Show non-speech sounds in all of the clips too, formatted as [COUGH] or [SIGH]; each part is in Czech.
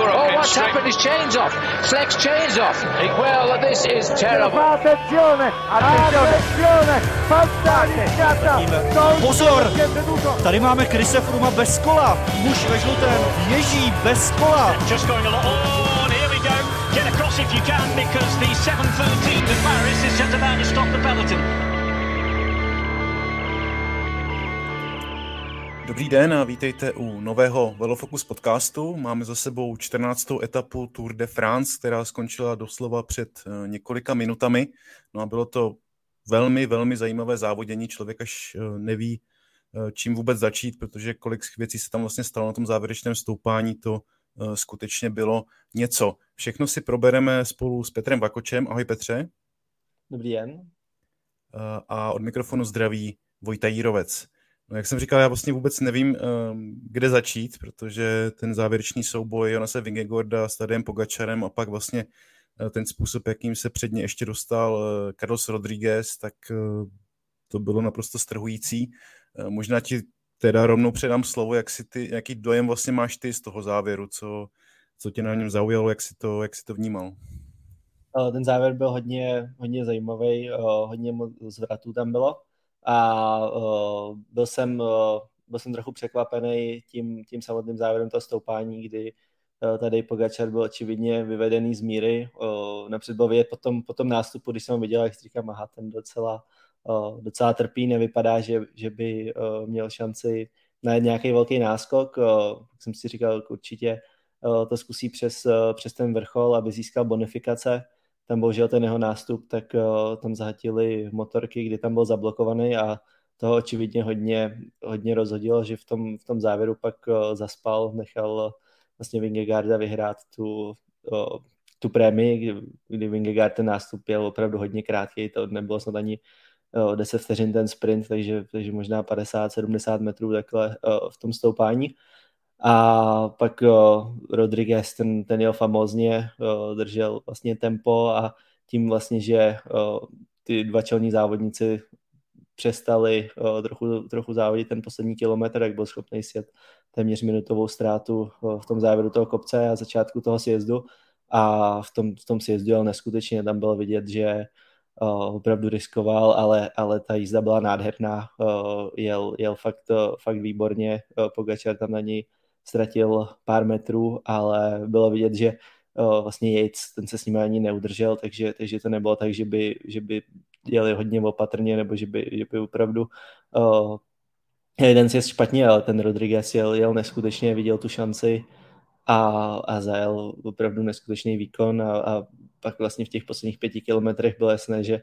Oh, what's happened? His chain's off. Flex chain's off. Well, this is terrible. Attenzione, attenzione, fantasticata. Pozor, tady máme Krise Fruma bez kola. Muž ve žlutém ježí bez kola. Just going along. Oh, and here we go. Get across if you can because the 713 to Paris is just about to stop the peloton. Dobrý den a vítejte u nového Velofocus podcastu. Máme za sebou 14. etapu Tour de France, která skončila doslova před eh, několika minutami. No a bylo to velmi, velmi zajímavé závodění. Člověk až eh, neví, eh, čím vůbec začít, protože kolik věcí se tam vlastně stalo na tom závěrečném stoupání, to skutečně bylo něco. Všechno si probereme spolu s Petrem Vakočem. Ahoj Petře. Dobrý den. A od mikrofonu zdraví Vojta Jírovec. No, jak jsem říkal, já vlastně vůbec nevím, um, kde začít, protože ten závěrečný souboj ona se Vingegorda s Tadem Pogačarem a pak vlastně uh, ten způsob, jakým se předně ještě dostal uh, Carlos Rodriguez, tak to bylo naprosto strhující. Možná ti teda rovnou předám slovo, jak si ty, jaký dojem vlastně máš ty z toho závěru, co, co tě na něm zaujalo, jak si to, jak si to vnímal? Ten závěr byl hodně, hodně zajímavý, hodně zvratů tam bylo a uh, byl, jsem, uh, byl jsem trochu překvapený tím, tím samotným závěrem toho stoupání, kdy uh, tady Pogačar byl očividně vyvedený z míry. Uh, napřed byl vidět po tom, po tom nástupu, když jsem ho viděl, jak si říkám, aha, ten docela, uh, docela trpí, nevypadá, že, že by uh, měl šanci na nějaký velký náskok. Uh, jsem si říkal, určitě uh, to zkusí přes, uh, přes ten vrchol, aby získal bonifikace tam bohužel ten jeho nástup, tak uh, tam zahatili motorky, kdy tam byl zablokovaný a toho očividně hodně, hodně rozhodilo, že v tom, v tom závěru pak uh, zaspal, nechal uh, vlastně Vingegaarda vyhrát tu, uh, tu prémii, kdy, kdy Vingegaard ten nástup byl opravdu hodně krátký, to nebylo snad ani uh, 10 vteřin ten sprint, takže, takže možná 50-70 metrů takhle v tom stoupání. A pak uh, Rodriguez, ten, ten jel famózně, uh, držel vlastně tempo a tím vlastně, že uh, ty dva čelní závodníci přestali uh, trochu, trochu závodit ten poslední kilometr, jak byl schopný sjet téměř minutovou ztrátu uh, v tom závěru toho kopce a začátku toho sjezdu. A v tom, v tom sjezdu jel neskutečně, tam bylo vidět, že uh, opravdu riskoval, ale, ale ta jízda byla nádherná, uh, jel, jel fakt, uh, fakt výborně, uh, Pogačar tam na něj ztratil pár metrů, ale bylo vidět, že vlastně Yates, ten se s ním ani neudržel, takže, takže to nebylo tak, že by, že by jeli hodně opatrně, nebo že by, že by opravdu uh, jeden si špatně, ale ten Rodriguez jel, jel neskutečně, viděl tu šanci a, a zajel opravdu neskutečný výkon a, a pak vlastně v těch posledních pěti kilometrech bylo jasné, že,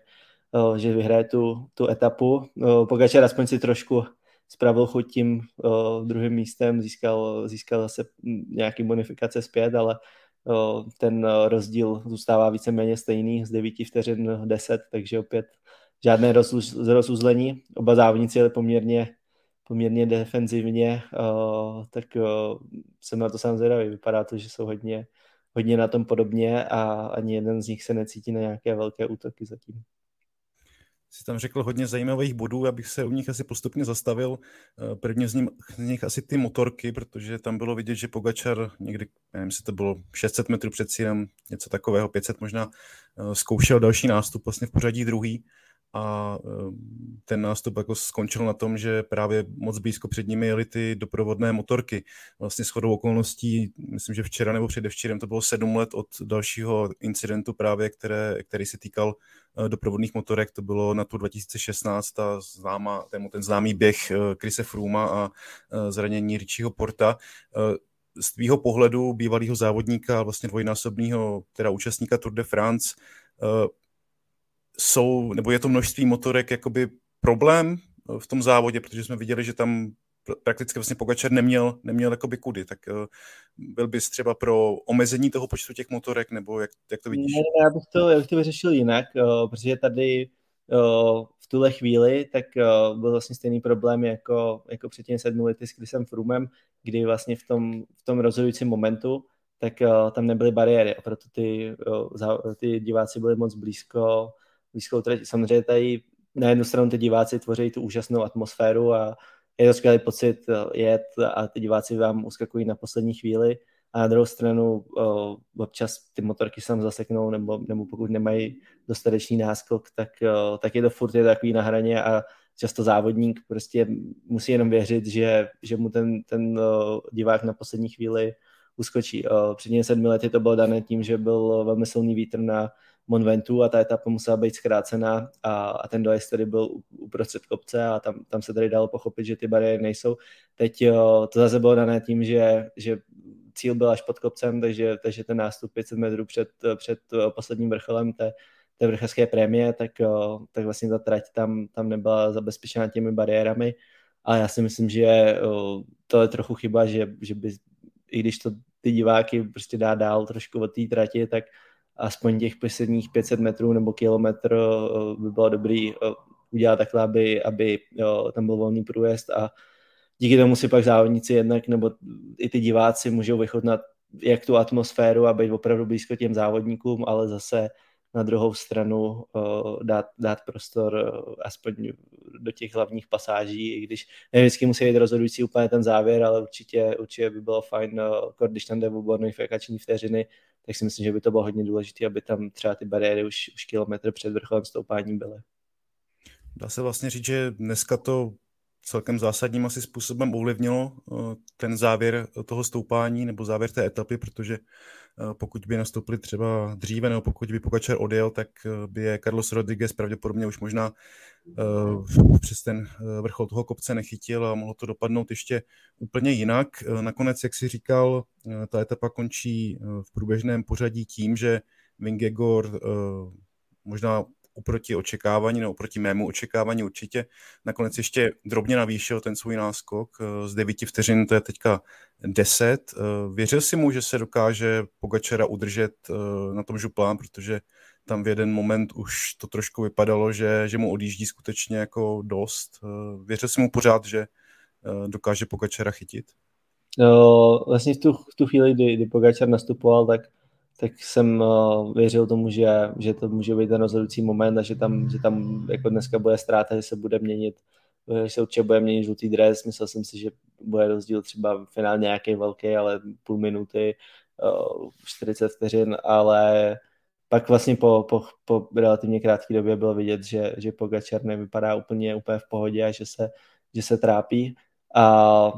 uh, že vyhraje tu, tu etapu. Uh, Pogačar aspoň si trošku spravil chuť tím uh, druhým místem, získal, získal zase nějaký bonifikace zpět, ale uh, ten rozdíl zůstává víceméně stejný z 9 vteřin 10, takže opět žádné rozuzlení. Oba závodníci jeli poměrně, poměrně defenzivně, uh, tak uh, jsem na to sám zvědavý. Vypadá to, že jsou hodně, hodně na tom podobně a ani jeden z nich se necítí na nějaké velké útoky zatím jsi tam řekl hodně zajímavých bodů, abych se u nich asi postupně zastavil. Eh, prvně z nich, z nich asi ty motorky, protože tam bylo vidět, že Pogačar někdy, nevím, jestli to bylo 600 metrů před cílem, něco takového, 500 možná, eh, zkoušel další nástup vlastně v pořadí druhý a ehm, ten nástup jako skončil na tom, že právě moc blízko před nimi jeli ty doprovodné motorky. Vlastně shodou okolností, myslím, že včera nebo předevčírem to bylo sedm let od dalšího incidentu právě, které, který se týkal eh, doprovodných motorek, to bylo na tu 2016 a známa, ten, ten známý běh Krise eh, Fruma a eh, zranění Richieho Porta z tvýho pohledu bývalého závodníka, vlastně dvojnásobného teda účastníka Tour de France, jsou, nebo je to množství motorek jakoby problém eh, v tom závodě, protože jsme viděli, že tam prakticky vlastně Pogačar neměl, neměl jakoby kudy, tak uh, byl bys třeba pro omezení toho počtu těch motorek, nebo jak, jak to vidíš? Ne, já bych to, já bych to vyřešil jinak, uh, protože tady v tuhle chvíli tak byl vlastně stejný problém jako, jako před těmi sedmi lety s Chrisem Frumem, kdy vlastně v tom, v tom rozhodujícím momentu tak tam nebyly bariéry a proto ty, ty diváci byli moc blízko blízkou trať. Samozřejmě tady na jednu stranu ty diváci tvoří tu úžasnou atmosféru a je to skvělý pocit eh, jet a ty diváci vám uskakují na poslední chvíli a na druhou stranu uh, občas ty motorky se tam zaseknou, nebo, nebo pokud nemají dostatečný náskok, tak, uh, tak je to furt je takový na hraně a často závodník prostě musí jenom věřit, že, že mu ten, ten uh, divák na poslední chvíli uskočí. Uh, před sedmi lety to bylo dané tím, že byl velmi silný vítr na Monventu a ta etapa musela být zkrácená a, a ten dojezd tedy byl uprostřed kopce a tam, tam se tady dalo pochopit, že ty bariéry nejsou. Teď uh, to zase bylo dané tím, že, že cíl byl až pod kopcem, takže, takže ten nástup 500 metrů před, před posledním vrcholem té, té vrchelské prémie, tak, tak vlastně ta trať tam, tam nebyla zabezpečena těmi bariérami. A já si myslím, že to je trochu chyba, že, že by, i když to ty diváky prostě dá dál trošku od té trati, tak aspoň těch posledních 500 metrů nebo kilometr by bylo dobrý udělat takhle, aby, aby tam byl volný průjezd. A díky tomu si pak závodníci jednak nebo i ty diváci můžou vychodnat jak tu atmosféru a být opravdu blízko těm závodníkům, ale zase na druhou stranu uh, dát, dát prostor uh, aspoň do těch hlavních pasáží, i když ne vždycky musí být rozhodující úplně ten závěr, ale určitě, určitě by bylo fajn, uh, když tam jde v bonifikační vteřiny, tak si myslím, že by to bylo hodně důležité, aby tam třeba ty bariéry už, už kilometr před vrcholem stoupání byly. Dá se vlastně říct, že dneska to celkem zásadním asi způsobem ovlivnilo eh, ten závěr toho stoupání nebo závěr té etapy, protože eh, pokud by nastoupili třeba dříve nebo pokud by Pogačar odjel, tak eh, by je Carlos Rodriguez pravděpodobně už možná přes ten vrchol toho kopce nechytil a mohlo to dopadnout ještě úplně jinak. Nakonec, jak si říkal, ta etapa končí v průběžném pořadí tím, že Vingegor možná oproti očekávání, nebo oproti mému očekávání určitě. Nakonec ještě drobně navýšil ten svůj náskok. Eh, z 9 vteřin to je teďka 10. Eh, věřil si mu, že se dokáže Pogačera udržet eh, na tom župlán, protože tam v jeden moment už to trošku vypadalo, že, že mu odjíždí skutečně jako dost. Věřil si mu pořád, že dokáže Pogačera chytit? No, vlastně v tu, v tu chvíli, kdy, kdy Pogačar nastupoval, tak tak jsem uh, věřil tomu, že, že to může být ten rozhodující moment a že tam, že tam jako dneska bude ztráta, že se bude měnit, že se určitě bude měnit žlutý dres. Myslel jsem si, že bude rozdíl třeba finálně nějaký velký, ale půl minuty, uh, 40 vteřin, ale pak vlastně po, po, po relativně krátké době bylo vidět, že, že Pogačar nevypadá úplně, úplně v pohodě a že se, že se trápí. A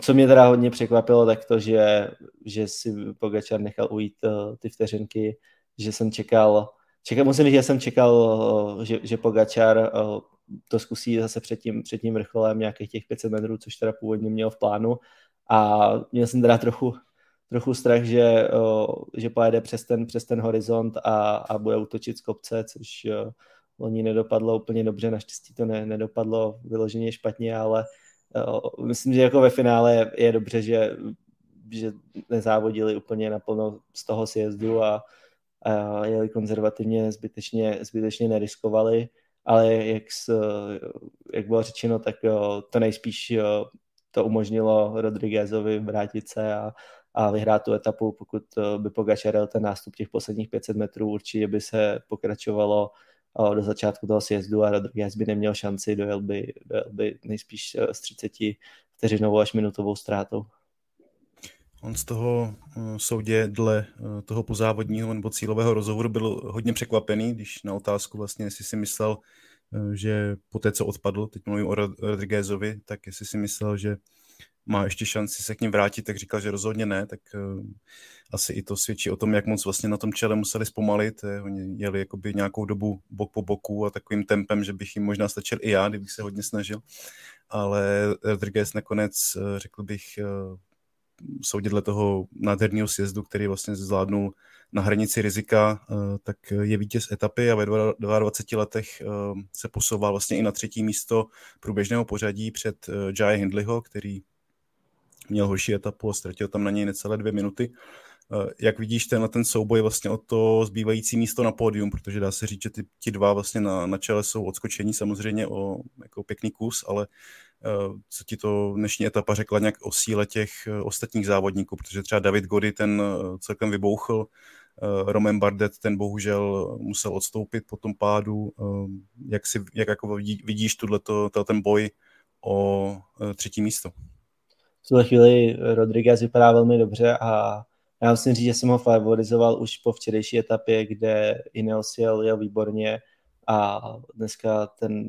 co mě teda hodně překvapilo, tak to, že, že si Pogačar nechal ujít uh, ty vteřinky, že jsem čekal, čekal musím říct, že jsem čekal, uh, že, že Pogačar uh, to zkusí zase před tím, před tím vrcholem nějakých těch 500 metrů, což teda původně měl v plánu. A měl jsem teda trochu, trochu strach, že, že pojede přes ten, přes ten horizont a, a bude utočit z kopce, což loni nedopadlo úplně dobře, naštěstí to ne, nedopadlo vyloženě špatně, ale myslím, že jako ve finále je dobře, že, že nezávodili úplně naplno z toho sjezdu a, a jeli konzervativně, zbytečně, zbytečně neriskovali, ale jak, jak bylo řečeno, tak to nejspíš to umožnilo Rodriguezovi vrátit se a, a vyhrát tu etapu, pokud by Pogačar ten nástup těch posledních 500 metrů, určitě by se pokračovalo do začátku toho sjezdu a Rodriguez by neměl šanci, dojel by, dojel by nejspíš eh, s 30 vteřinovou až minutovou ztrátou. On z toho uh, soudě dle uh, toho pozávodního nebo cílového rozhovoru byl hodně překvapený, když na otázku vlastně, jestli si myslel, že po té, co odpadl, teď mluvím o Rodriguezovi, tak jestli si myslel, že má ještě šanci se k ním vrátit, tak říkal, že rozhodně ne, tak uh, asi i to svědčí o tom, jak moc vlastně na tom čele museli zpomalit. Eh, oni jeli jakoby nějakou dobu bok po boku a takovým tempem, že bych jim možná stačil i já, kdybych se hodně snažil. Ale Rodriguez nakonec, uh, řekl bych, uh, soudit dle toho nádherného sjezdu, který vlastně zvládnul na hranici rizika, tak je vítěz etapy a ve 22 letech se posouval vlastně i na třetí místo průběžného pořadí před Jai Hindleyho, který měl horší etapu a ztratil tam na něj necelé dvě minuty. Eh, jak vidíš tenhle ten souboj vlastně o to zbývající místo na pódium, protože dá se říct, že ty, ti dva vlastně na, na čele jsou odskočení samozřejmě o jako pěkný kus, ale uh, co ti to dnešní etapa řekla nějak o síle těch uh, ostatních závodníků, protože třeba David Gody ten celkem vybouchl, Roman Bardet ten bohužel musel odstoupit po tom pádu. Jak, si, jak jako vidí, vidíš tuhle ten boj o třetí místo? V tuhle chvíli Rodriguez vypadá velmi dobře a já musím říct, že jsem ho favorizoval už po včerejší etapě, kde Ineos jel, jel výborně a dneska ten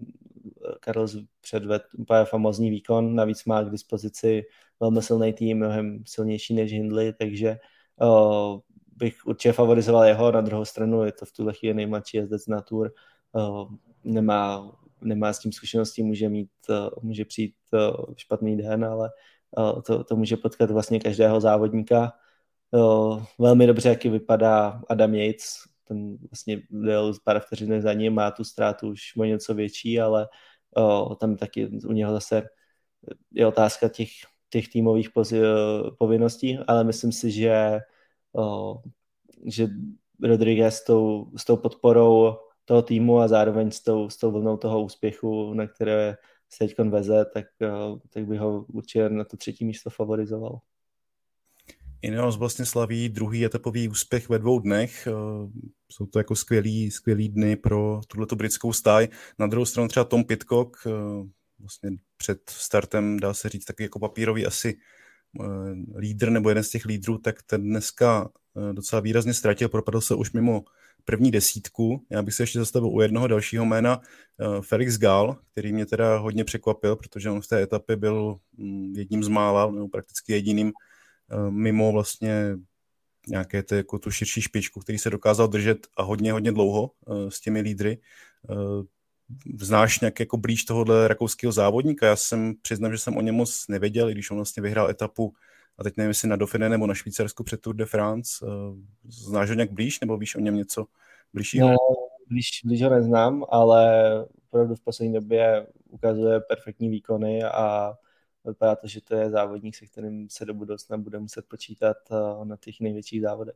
Carlos předved úplně famozní výkon, navíc má k dispozici velmi silný tým, mnohem silnější než Hindley, takže uh, bych určitě favorizoval jeho, na druhou stranu je to v tuhle chvíli nejmladší jezdec na tour, uh, nemá, nemá s tím zkušeností, může mít, uh, může přijít uh, špatný den, ale to, to může potkat vlastně každého závodníka. Velmi dobře, jaký vypadá Adam Yates, ten vlastně byl pár vteřin za ním, má tu ztrátu už o něco větší, ale tam taky u něho zase je otázka těch, těch týmových povinností, ale myslím si, že že Rodriguez s tou, s tou podporou toho týmu a zároveň s tou, s tou vlnou toho úspěchu, na které se teď veze, tak, tak bych ho určitě na to třetí místo favorizoval. Ineos vlastně slaví druhý etapový úspěch ve dvou dnech. Jsou to jako skvělý, skvělý dny pro tuto britskou stáj. Na druhou stranu třeba Tom Pitcock, vlastně před startem, dá se říct, taky jako papírový asi Eh, lídr nebo jeden z těch lídrů, tak ten dneska eh, docela výrazně ztratil, propadl se už mimo první desítku. Já bych se ještě zastavil u jednoho dalšího jména, eh, Felix Gál, který mě teda hodně překvapil, protože on v té etapě byl mm, jedním z mála, nebo prakticky jediným mimo vlastně nějaké té, jako tu širší špičku, který se dokázal držet a hodně, hodně dlouho s těmi lídry znáš nějak jako blíž tohohle rakouského závodníka? Já jsem přiznám, že jsem o něm moc nevěděl, i když on vlastně vyhrál etapu a teď nevím, jestli na Dauphiné nebo na Švýcarsku před Tour de France. Eh, znáš ho nějak blíž nebo víš o něm něco blížšího? No, blíž, blíž ho neznám, ale opravdu v poslední době ukazuje perfektní výkony a vypadá to, že to je závodník, se kterým se do budoucna bude muset počítat eh, na těch největších závodech.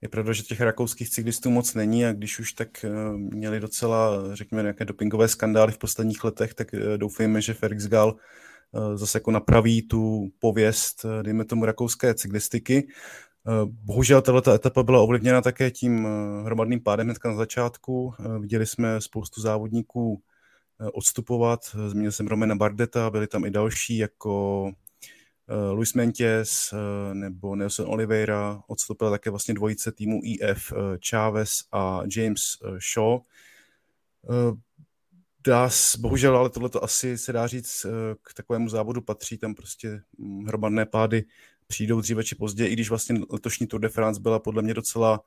Je pravda, že těch rakouských cyklistů moc není a když už tak eh, měli docela, řekněme, nějaké dopingové skandály v posledních letech, tak doufejme, že Felix Gal zase jako napraví tu pověst, dejme tomu, rakouské cyklistiky. Bohužel tato etapa byla ovlivněna také tím hromadným pádem hnedka na začátku. Viděli jsme spoustu závodníků odstupovat. Zmínil jsem Romena Bardeta, byli tam i další, jako Eh, Luis Mentiez eh, nebo Nelson Oliveira, odstoupila také vlastně dvojice týmu eh, Chávez a James Shaw. Dá, bohužel, ale tohle asi se dá říct k takovému závodu patří, tam prostě hm, hromadné pády přijdou dříve či později, i když vlastně letošní Tour de France byla podle mě docela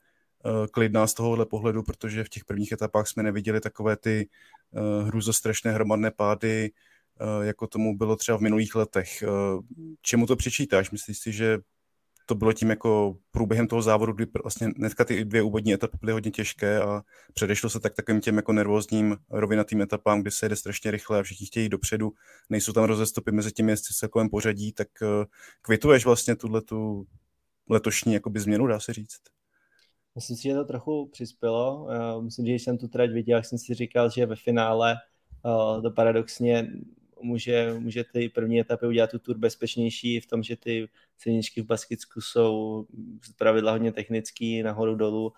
klidná z tohohle pohledu, protože v těch prvních etapách jsme neviděli takové ty hrůzostrašné hromadné pády, Eh, jako tomu bylo třeba v minulých letech. Eh, čemu to přičítáš? Myslíš si, že to bylo tím jako průběhem toho závodu, kdy vlastně dneska ty dvě úvodní etapy byly hodně těžké a předešlo se tak takovým těm jako nervózním rovinatým etapám, kdy se jede strašně rychle a všichni chtějí dopředu, nejsou tam rozestupy mezi těmi jezdci v takovém pořadí, tak eh, kvituješ vlastně tuhle tu letošní jakoby změnu, dá se říct? Myslím si, že to trochu přispělo. Myslím, že když jsem tu trať viděl, jak jsem si říkal, že ve finále to paradoxně může, může ty první etapy udělat tu tur bezpečnější v tom, že ty silničky v Baskicku jsou z pravidla hodně technický, nahoru dolů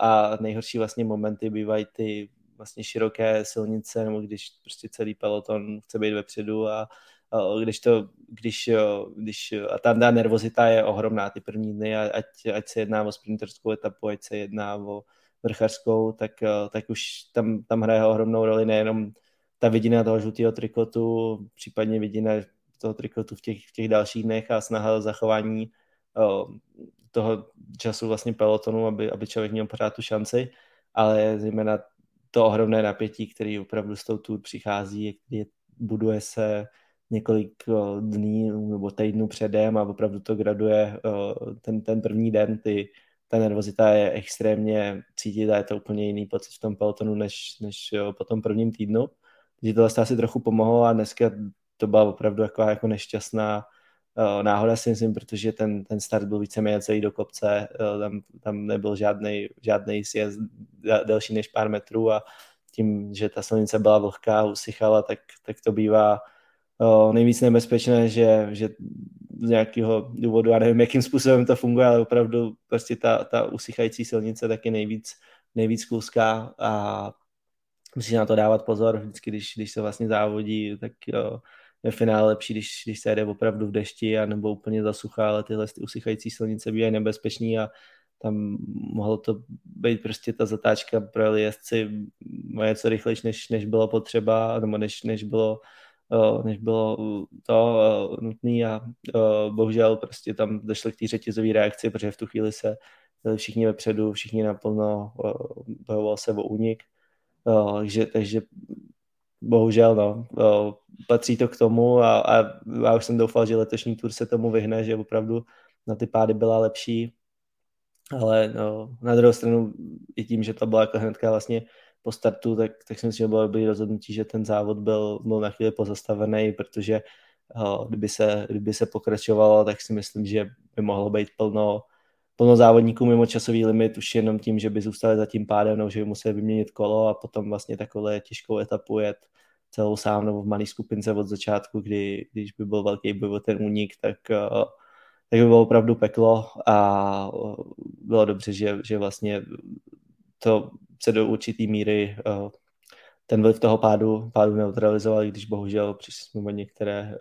a nejhorší vlastně momenty bývají ty vlastně široké silnice, nebo když prostě celý peloton chce být vepředu a, a když to, když, když a tam ta nervozita je ohromná ty první dny, ať, ať se jedná o sprinterskou etapu, ať se jedná o vrchařskou, tak, tak už tam, tam hraje ohromnou roli nejenom ta vidina toho žlutého trikotu, případně vidina toho trikotu v těch, v těch dalších dnech a snaha o zachování toho času vlastně pelotonu, aby, aby člověk měl pořád tu šanci, ale zejména to ohromné napětí, který opravdu s tou tour přichází, který buduje se několik dní nebo týdnů předem a opravdu to graduje ten, ten první den, ty, ta nervozita je extrémně cítit a je to úplně jiný pocit v tom pelotonu, než, než po tom prvním týdnu že tohle asi trochu pomohlo a dneska to byla opravdu jako, jako nešťastná uh, náhoda si myslím, protože ten, ten start byl víceméně celý do kopce, uh, tam, tam nebyl žádný, žádný sjezd delší než pár metrů a tím, že ta silnice byla vlhká, usychala, tak, tak to bývá uh, nejvíc nebezpečné, že, že z nějakého důvodu, já nevím, jakým způsobem to funguje, ale opravdu prostě ta, ta usychající silnice taky nejvíc, nejvíc kluská a musíš na to dávat pozor, vždycky, když, když se vlastně závodí, tak jo, ve finále lepší, když, když se jede opravdu v dešti a nebo úplně zasuchá, ale tyhle ty usychající silnice bývají nebezpečný a tam mohlo to být prostě ta zatáčka pro jezdci něco rychlejší, než, než bylo potřeba, nebo než, než bylo než bylo to nutné a bohužel prostě tam došlo k té řetězové reakci, protože v tu chvíli se byli všichni vepředu, všichni naplno bojoval se o únik, takže, takže bohužel no, patří to k tomu a, a já už jsem doufal, že letošní tur se tomu vyhne, že opravdu na ty pády byla lepší, ale no, na druhou stranu i tím, že to byla jako hnedka vlastně po startu, tak, tak si myslím, že bylo rozhodnutí, že ten závod byl, byl na chvíli pozastavený, protože kdyby, se, kdyby se pokračovalo, tak si myslím, že by mohlo být plno, plno závodníků mimo časový limit už jenom tím, že by zůstali za tím pádem, nebo že by museli vyměnit kolo a potom vlastně takové těžkou etapu jet celou sám nebo v malé skupince od začátku, kdy, když by byl velký boj ten únik, tak, uh, tak by bylo opravdu peklo a bylo dobře, že, že vlastně to se do určitý míry uh, ten vliv toho pádu, pádu neutralizoval, když bohužel přišli jsme některé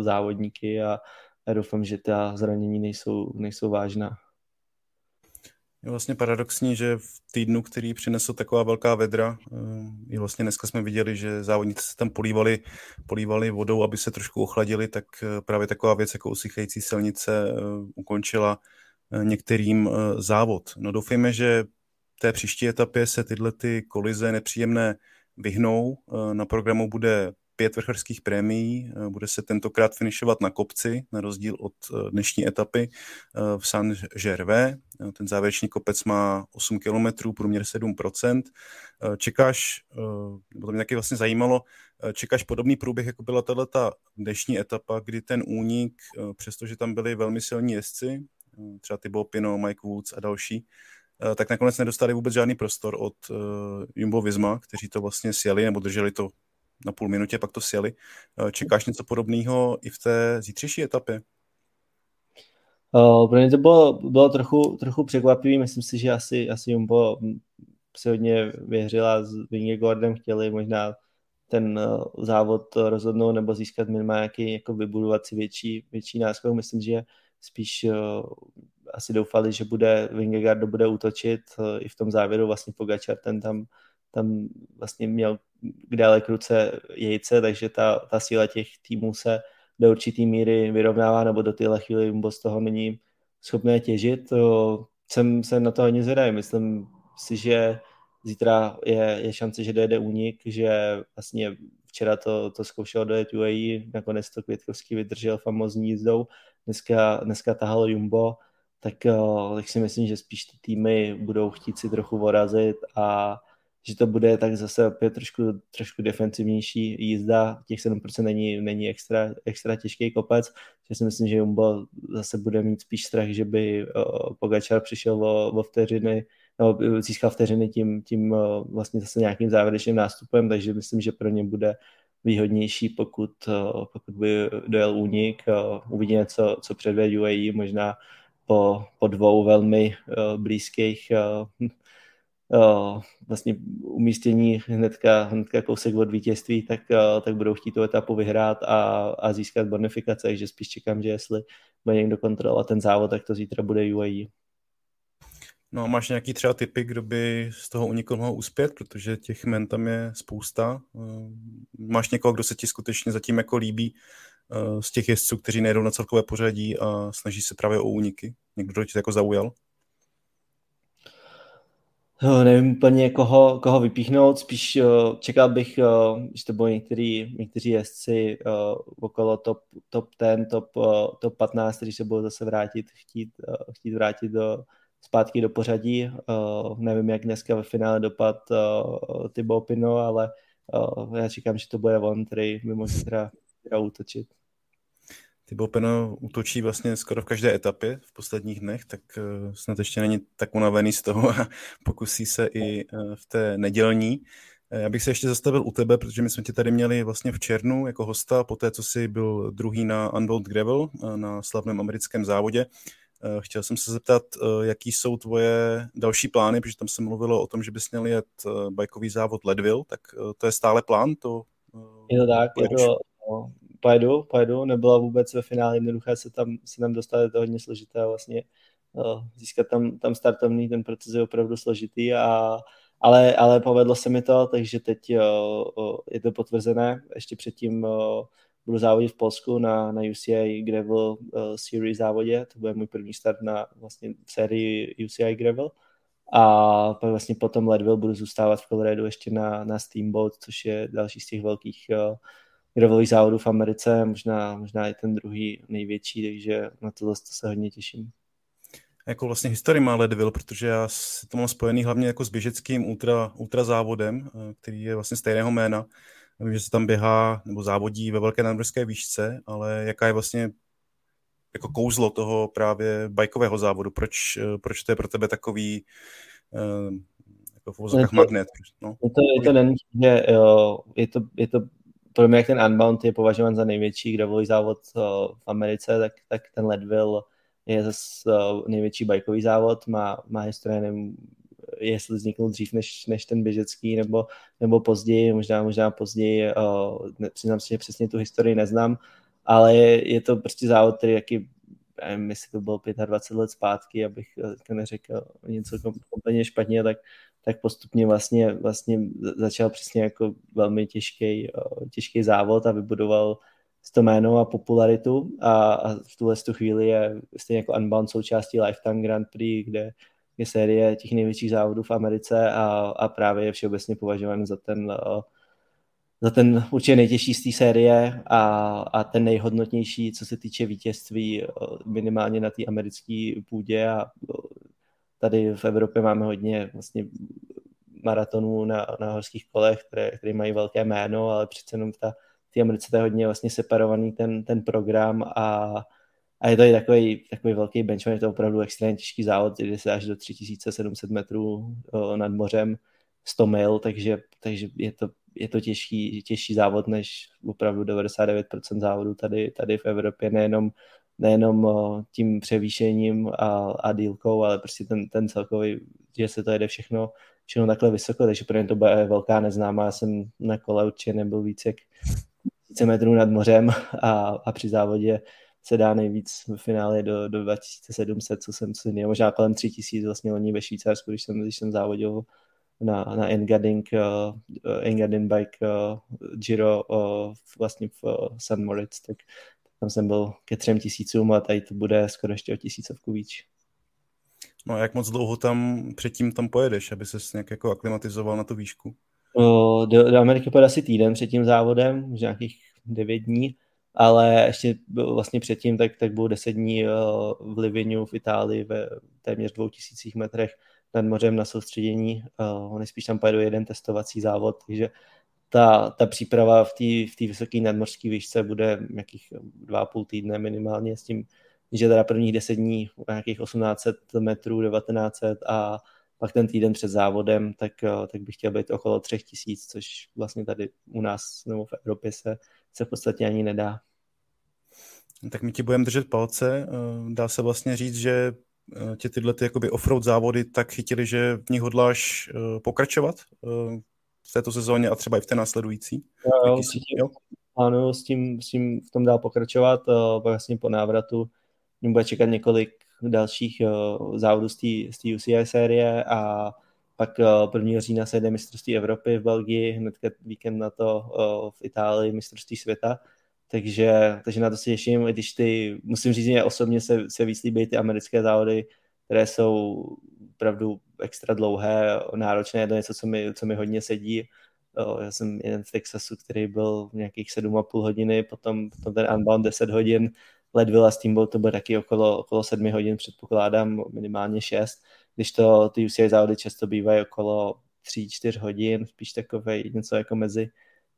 závodníky a já doufám, že ta zranění nejsou, nejsou vážná. Je vlastně paradoxní, že v týdnu, který přinesl taková velká vedra, eh, i vlastně dneska jsme viděli, že závodníci se tam polívali, polívali vodou, aby se trošku ochladili, tak právě taková věc jako usychající silnice ukončila některým závod. No doufejme, že té příští etapě se tyhle ty kolize nepříjemné vyhnou. Eh, na programu bude pět vrcharských prémií, eh, bude se tentokrát finišovat na kopci, na rozdíl od eh, dnešní etapy v Saint-Gervais. Ten závěrečný kopec má 8 km, průměr 7%. Čekáš, to mě taky vlastně zajímalo, čekáš podobný průběh, jako byla tato dnešní etapa, kdy ten únik, přestože tam byli velmi silní jezdci, třeba Thibaut Pino, Mike Woods a další, Eh, tak nakonec nedostali vůbec žádný prostor od Jumbo Visma, kteří to vlastně sjeli nebo drželi to na půl minutě, pak to sjeli. Uh, čekáš něco podobného i v té zítřejší etapě? Uh, pro mě to bylo, bylo trochu, trochu překvapivý, myslím si, že asi, asi Jumbo se hodně věřila s Vingegordem, chtěli možná ten uh, závod rozhodnout nebo získat minimálně nějaký, jako vybudovat si větší, větší náskok. Myslím, že spíš uh, asi doufali, že bude Vingegaard bude útočit eh, i v tom závěru vlastně Pogačar ten tam, tam vlastně měl k dále kruce jejce, takže ta, ta síla těch týmů se do určitý míry vyrovnává, nebo do téhle chvíli Jumbo z toho není schopné těžit. Jsem se na to hodně zvědavý. Myslím si, že zítra je, je šance, že dojede únik, že vlastně včera to, to zkoušel dojet UAE, nakonec to Květkovský vydržel famozní jízdou, dneska, dneska tahal Jumbo, tak, eh, tak si myslím, že spíš ty týmy budou chtít si trochu vorazit a že to bude tak zase opět trošku, trošku defensivnější jízda, těch 7% není, není extra, extra těžký kopec, že si myslím, že Jumbo zase bude mít spíš strach, že by Pogačar přišel o, o vteřiny, nebo získal vteřiny tím, tím vlastně zase nějakým závěrečným nástupem, takže myslím, že pro ně bude výhodnější, pokud, pokud by dojel únik, uvidíme, co, co předvede UAE, možná po, po dvou velmi blízkých uh, vlastně umístění hnedka, hnedka kousek od vítězství, tak, uh, tak budou chtít tu etapu vyhrát a, a získat bonifikace, takže spíš čekám, že jestli bude někdo kontrolovat ten závod, tak to zítra bude UAE. No a máš nějaký třeba typy, kdo by z toho unikl mohl uspět, protože těch men tam je spousta. Máš někoho, kdo se ti skutečně zatím jako líbí Eh, z těch jezdců, kteří nejdou na celkové pořadí a snaží se právě o úniky? Někdo tě jako zaujal? No, nevím úplně koho, koho vypíchnout, spíš uh, čekal bych, uh, že to budou některý, někteří jezdci uh, okolo top, top 10, top, uh, top 15, kteří se budou zase vrátit, chtít, uh, chtít vrátit do, zpátky do pořadí. Uh, nevím, jak dneska ve finále dopad uh, Thibaut Pino, ale uh, já čekám, že to bude on, který by mohl teda, teda útočit. Thibaut Peno útočí vlastně skoro v každé etapě v posledních dnech, tak uh, snad ještě není tak unavený z toho a [LAUGHS] pokusí se i uh, v té nedělní. Uh, já bych se ještě zastavil u tebe, protože my jsme tě tady měli vlastně v černu jako hosta, po té, co jsi byl druhý na Unbound Gravel, na slavném americkém závodě. Chtěl jsem se zeptat, jaký jsou tvoje další plány, protože tam se mluvilo o tom, že bys měl jet bajkový závod Leadville, tak to je stále plán? To, je to tak, je to, pojedu, pojedu, nebylo vůbec ve finále jednoduché se tam, se tam dostat, je to hodně složité vlastně uh, získat tam, tam startovný, ten proces je opravdu složitý a ale, ale povedlo se mi to, takže teď uh, uh, je to potvrzené. Ještě předtím uh, budu závodit v Polsku na, na UCI Gravel uh, Series závodě, to bude můj první start na vlastně sérii UCI Gravel. A pak vlastně potom Leadville budu zůstávat v Colorado ještě na, na Steamboat, což je další z těch velkých gravelových závodů v Americe, možná, možná i ten druhý největší, takže na to se hodně těším. Jako vlastně historii má Leadville, protože já si to mám spojený hlavně jako s běžeckým ultra, ultra závodem, uh, který je vlastně stejného jména. Vím, že se tam běhá nebo závodí ve velké nadmořské výšce, ale jaká je vlastně jako kouzlo toho právě bajkového závodu? Proč, eh, proč to je pro tebe takový uh, jako v vozovkách magnet? No. Je to, je to den, že jo, je to, je to pro mě, jak ten Unbound je považován za největší gravelový závod uh, v Americe, tak, tak ten Leadville je zase uh, největší bajkový závod, má, má historii, nevím, jestli vzniknul dřív než, než ten běžecký, nebo, nebo později, možná, možná později, uh, ne, přiznám si, že přesně tu historii neznám, ale je, je to prostě závod, který jaký, nevím, jestli to bylo 25 let zpátky, abych eh, to neřekl něco úplně špatně, tak, tak postupně vlastně, vlastně začal přesně jako velmi těžký, eh, těžký závod a vybudoval to jméno a popularitu. A, a v tuhle tu chvíli je stejně jako Unbound součástí Lifetime Grand Prix, kde je série těch největších závodů v Americe a, a právě je všeobecně považován za ten uh, za ten určitě nejtěžší z té série a, a ten nejhodnotnější, co se týče vítězství eh, minimálně na té americké půdě a eh, tady v Evropě máme hodně vlastně maratonů na, na horských kolech, které, které mají velké jméno, ale přece jenom v té Americe to je hodně vlastně separovaný ten, ten program a, a je to i takový, takový velký benchmark, je to opravdu extrémně těžký závod, jde se až do 3700 metrů eh, nad mořem, 100 mil, takže, takže je to je to těžký, těžší závod než opravdu 99% závodů tady, tady v Evropě, nejenom, nejenom tím převýšením a, a dílkou, ale prostě ten, ten celkový, že se to jede všechno, všechno takhle vysoko, takže pro ně to bude velká neznámá. Já jsem na kole určitě nebyl víc jak 1000 metrů nad mořem a, a při závodě se dá nejvíc v finále do, do 2700, co jsem si možná kolem 3000 vlastně loni ve Švýcarsku, když jsem, když jsem závodil na, na Engadin, uh, Engadin Bike uh, Giro uh, vlastně v uh, St. Moritz, tak tam jsem byl ke třem tisícům a tady to bude skoro ještě o tisícovku víc. No a jak moc dlouho tam předtím tam pojedeš, aby se nějak jako aklimatizoval na tu výšku? Uh, do, do Ameriky pojede asi týden před tím závodem, už nějakých devět dní, ale ještě vlastně předtím tak, tak bylo deset dní v Livinu v Itálii ve téměř dvou tisících metrech nad mořem na soustředění. Uh, on spíš tam pojedu jeden testovací závod, takže ta, ta příprava v té v vysoké nadmořské výšce bude nějakých dva a půl týdne minimálně s tím, že teda prvních deset dní nějakých 1800 metrů, 1900 a pak ten týden před závodem, tak, tak bych chtěl být okolo třech tisíc, což vlastně tady u nás nebo v Evropě se, se v podstatě ani nedá. Tak my ti budeme držet palce. Dá se vlastně říct, že Eh, tě tyhle ty jakoby offroad závody tak chytili, že v nich hodláš uh, pokračovat uh, v této sezóně a třeba i v té následující? Jo, jo, určitě jo? plánuju s tím, s tím v tom dál pokračovat, vlastně po návratu mě bude čekat několik dalších závodů z té UCI série a pak uh, 1. října se jde mistrovství Evropy v Belgii, hnedka víkend na to v Itálii mistrovství světa takže, takže na to se těším, i když ty, musím říct, že osobně se, se víc líbí ty americké závody, které jsou opravdu extra dlouhé, náročné, je to něco, co mi, co mi hodně sedí. Já jsem jeden v Texasu, který byl nějakých 7,5 hodiny, potom, potom ten Unbound 10 hodin, Leadville a Steamboat to bude taky okolo, okolo 7 hodin, předpokládám minimálně 6, když to ty UCI závody často bývají okolo 3-4 hodin, spíš takové něco jako mezi,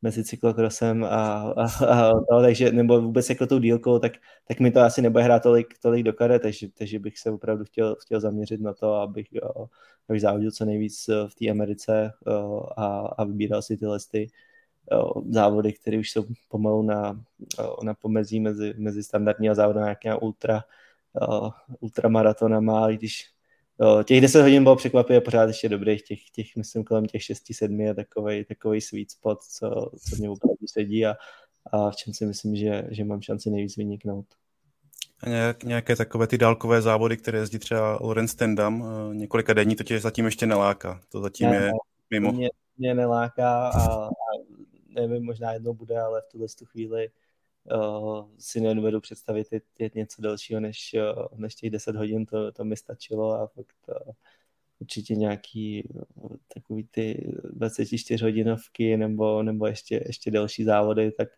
mezi cyklokrosem a, a, a to, takže, nebo vůbec jako tou dílkou, tak, tak mi to asi nebude hrát tolik, tolik do kare, takže, takže bych se opravdu chtěl, chtěl zaměřit na to, abych, jo, abych závodil co nejvíc v té Americe jo, a, a vybíral si tyhle ty jo, závody, které už jsou pomalu na, jo, na pomezí mezi, mezi standardní a závodem nějaká ultra, jo, ultramaratonama, i když těch 10 hodin bylo překvapivě pořád ještě dobrých, těch, těch myslím kolem těch 6-7 je takový, takový sweet spot, co, co mě opravdu sedí a, a v čem si myslím, že, že mám šanci nejvíc vyniknout. A nějak, nějaké takové ty dálkové závody, které jezdí třeba Lorenz Tendam, eh, několika denní, to tě zatím ještě neláká. To zatím ne, je mimo. Mě, mě neláká a, a nevím, možná jednou bude, ale v tuhle chvíli uh, si nedovedu představit jet něco dalšího než, uh, než těch 10 hodin, to, to mi stačilo a fakt uh, určitě nějaký uh, takový ty 24 hodinovky nebo, nebo ještě, ještě další závody, tak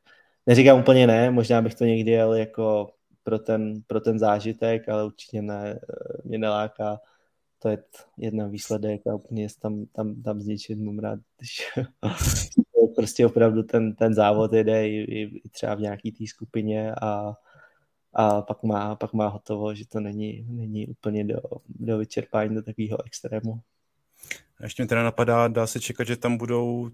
neříkám úplně ne, možná bych to někdy jel jako pro ten, pro ten zážitek, ale určitě ne, mě neláká to je jedna výsledek a úplně tam, tam, tam zničit mám rád, když prostě opravdu ten, ten závod jede i, i třeba v nějaký té skupině a, a pak má, pak má hotovo, že to není, není úplně do, do vyčerpání do takového extrému. A ještě mi teda napadá, dá se čekat, že tam budou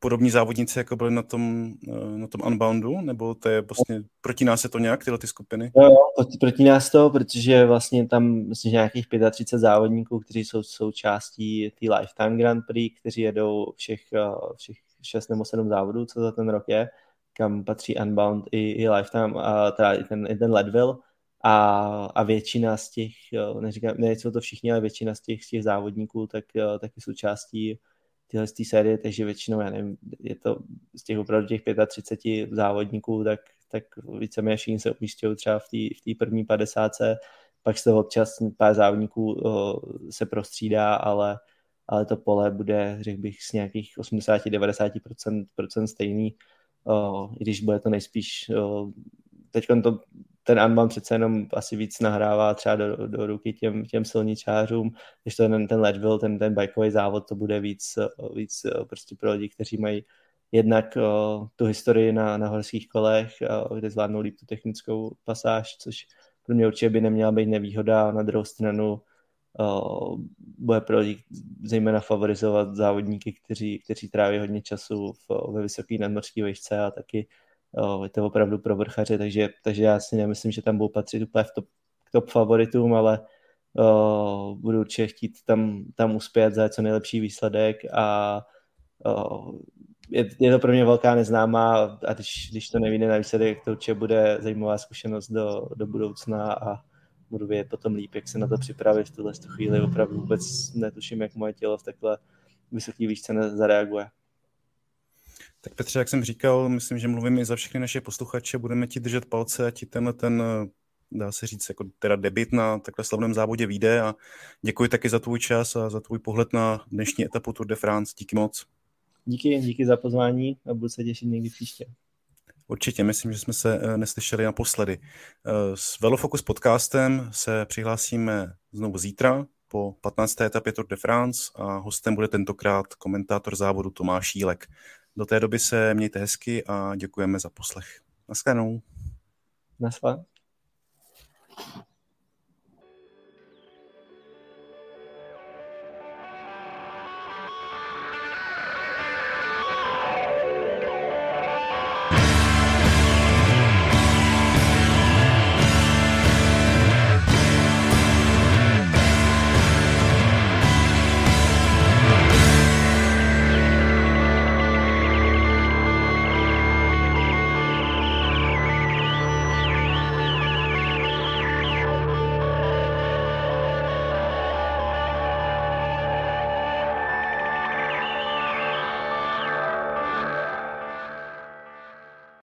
podobní závodníci, jako byli na tom, eh, na tom Unboundu, nebo to je vlastně, proti nás je to nějak, tyhle ty skupiny? Jo, proti, proti nás to, protože vlastně tam myslím, nějakých 35 závodníků, kteří jsou součástí té Lifetime Grand Prix, kteří jedou všech, eh, všech 6 nebo 7 závodů, co za ten rok je, kam patří Unbound i, i Lifetime, a teda i ten, i ten Leadville, a, a většina z těch, neříkám, ne, jsou to všichni, ale většina z těch, z těch závodníků tak, taky součástí tyhle z té série, takže většinou, já nevím, je to z těch opravdu těch 35 závodníků, tak, tak víceméně všichni se umístějí třeba v té v první 50, pak se občas pár závodníků uh, se prostřídá, ale, ale to pole bude, řekl bych, z nějakých 80-90% stejný, uh, i když bude to nejspíš, teď to ten Anban přece jenom asi víc nahrává třeba do, do ruky těm, těm silničářům, když to ten, ten Leadville, ten, ten bajkový závod, to bude víc, víc prostě pro lidi, kteří mají jednak uh, tu historii na, na horských kolech, uh, kde zvládnou líp tu technickou pasáž, což pro mě určitě by neměla být nevýhoda. Na druhou stranu uh, bude pro lidi zejména favorizovat závodníky, kteří, kteří tráví hodně času v, ve vysoké nadmořské výšce a taky je to opravdu pro vrchaře, takže, takže já si nemyslím, že tam budou patřit úplně v top, top favoritům, ale uh, budu určitě chtít tam, tam uspět za co nejlepší výsledek a uh, je, je to pro mě velká neznámá a když, když to nevíde na výsledek, to určitě bude zajímavá zkušenost do, do budoucna a budu vědět potom líp, jak se na to připravit v tuhle chvíli. Opravdu vůbec netuším, jak moje tělo v takhle vysoké výšce zareaguje. Tak Petře, jak jsem říkal, myslím, že mluvím i za všechny naše posluchače, budeme ti držet palce a ti tenhle ten, dá se říct, jako teda debit na takhle slavném závodě vyjde a děkuji taky za tvůj čas a za tvůj pohled na dnešní etapu Tour de France. Díky moc. Díky, díky za pozvání a budu se těšit někdy příště. Určitě, myslím, že jsme se eh, neslyšeli naposledy. Eh, s Velofocus podcastem se přihlásíme znovu zítra po 15. etapě Tour de France a hostem bude tentokrát komentátor závodu Tomáš Jílek. Do té doby se mějte hezky a děkujeme za poslech. Naschledanou. Naschledanou.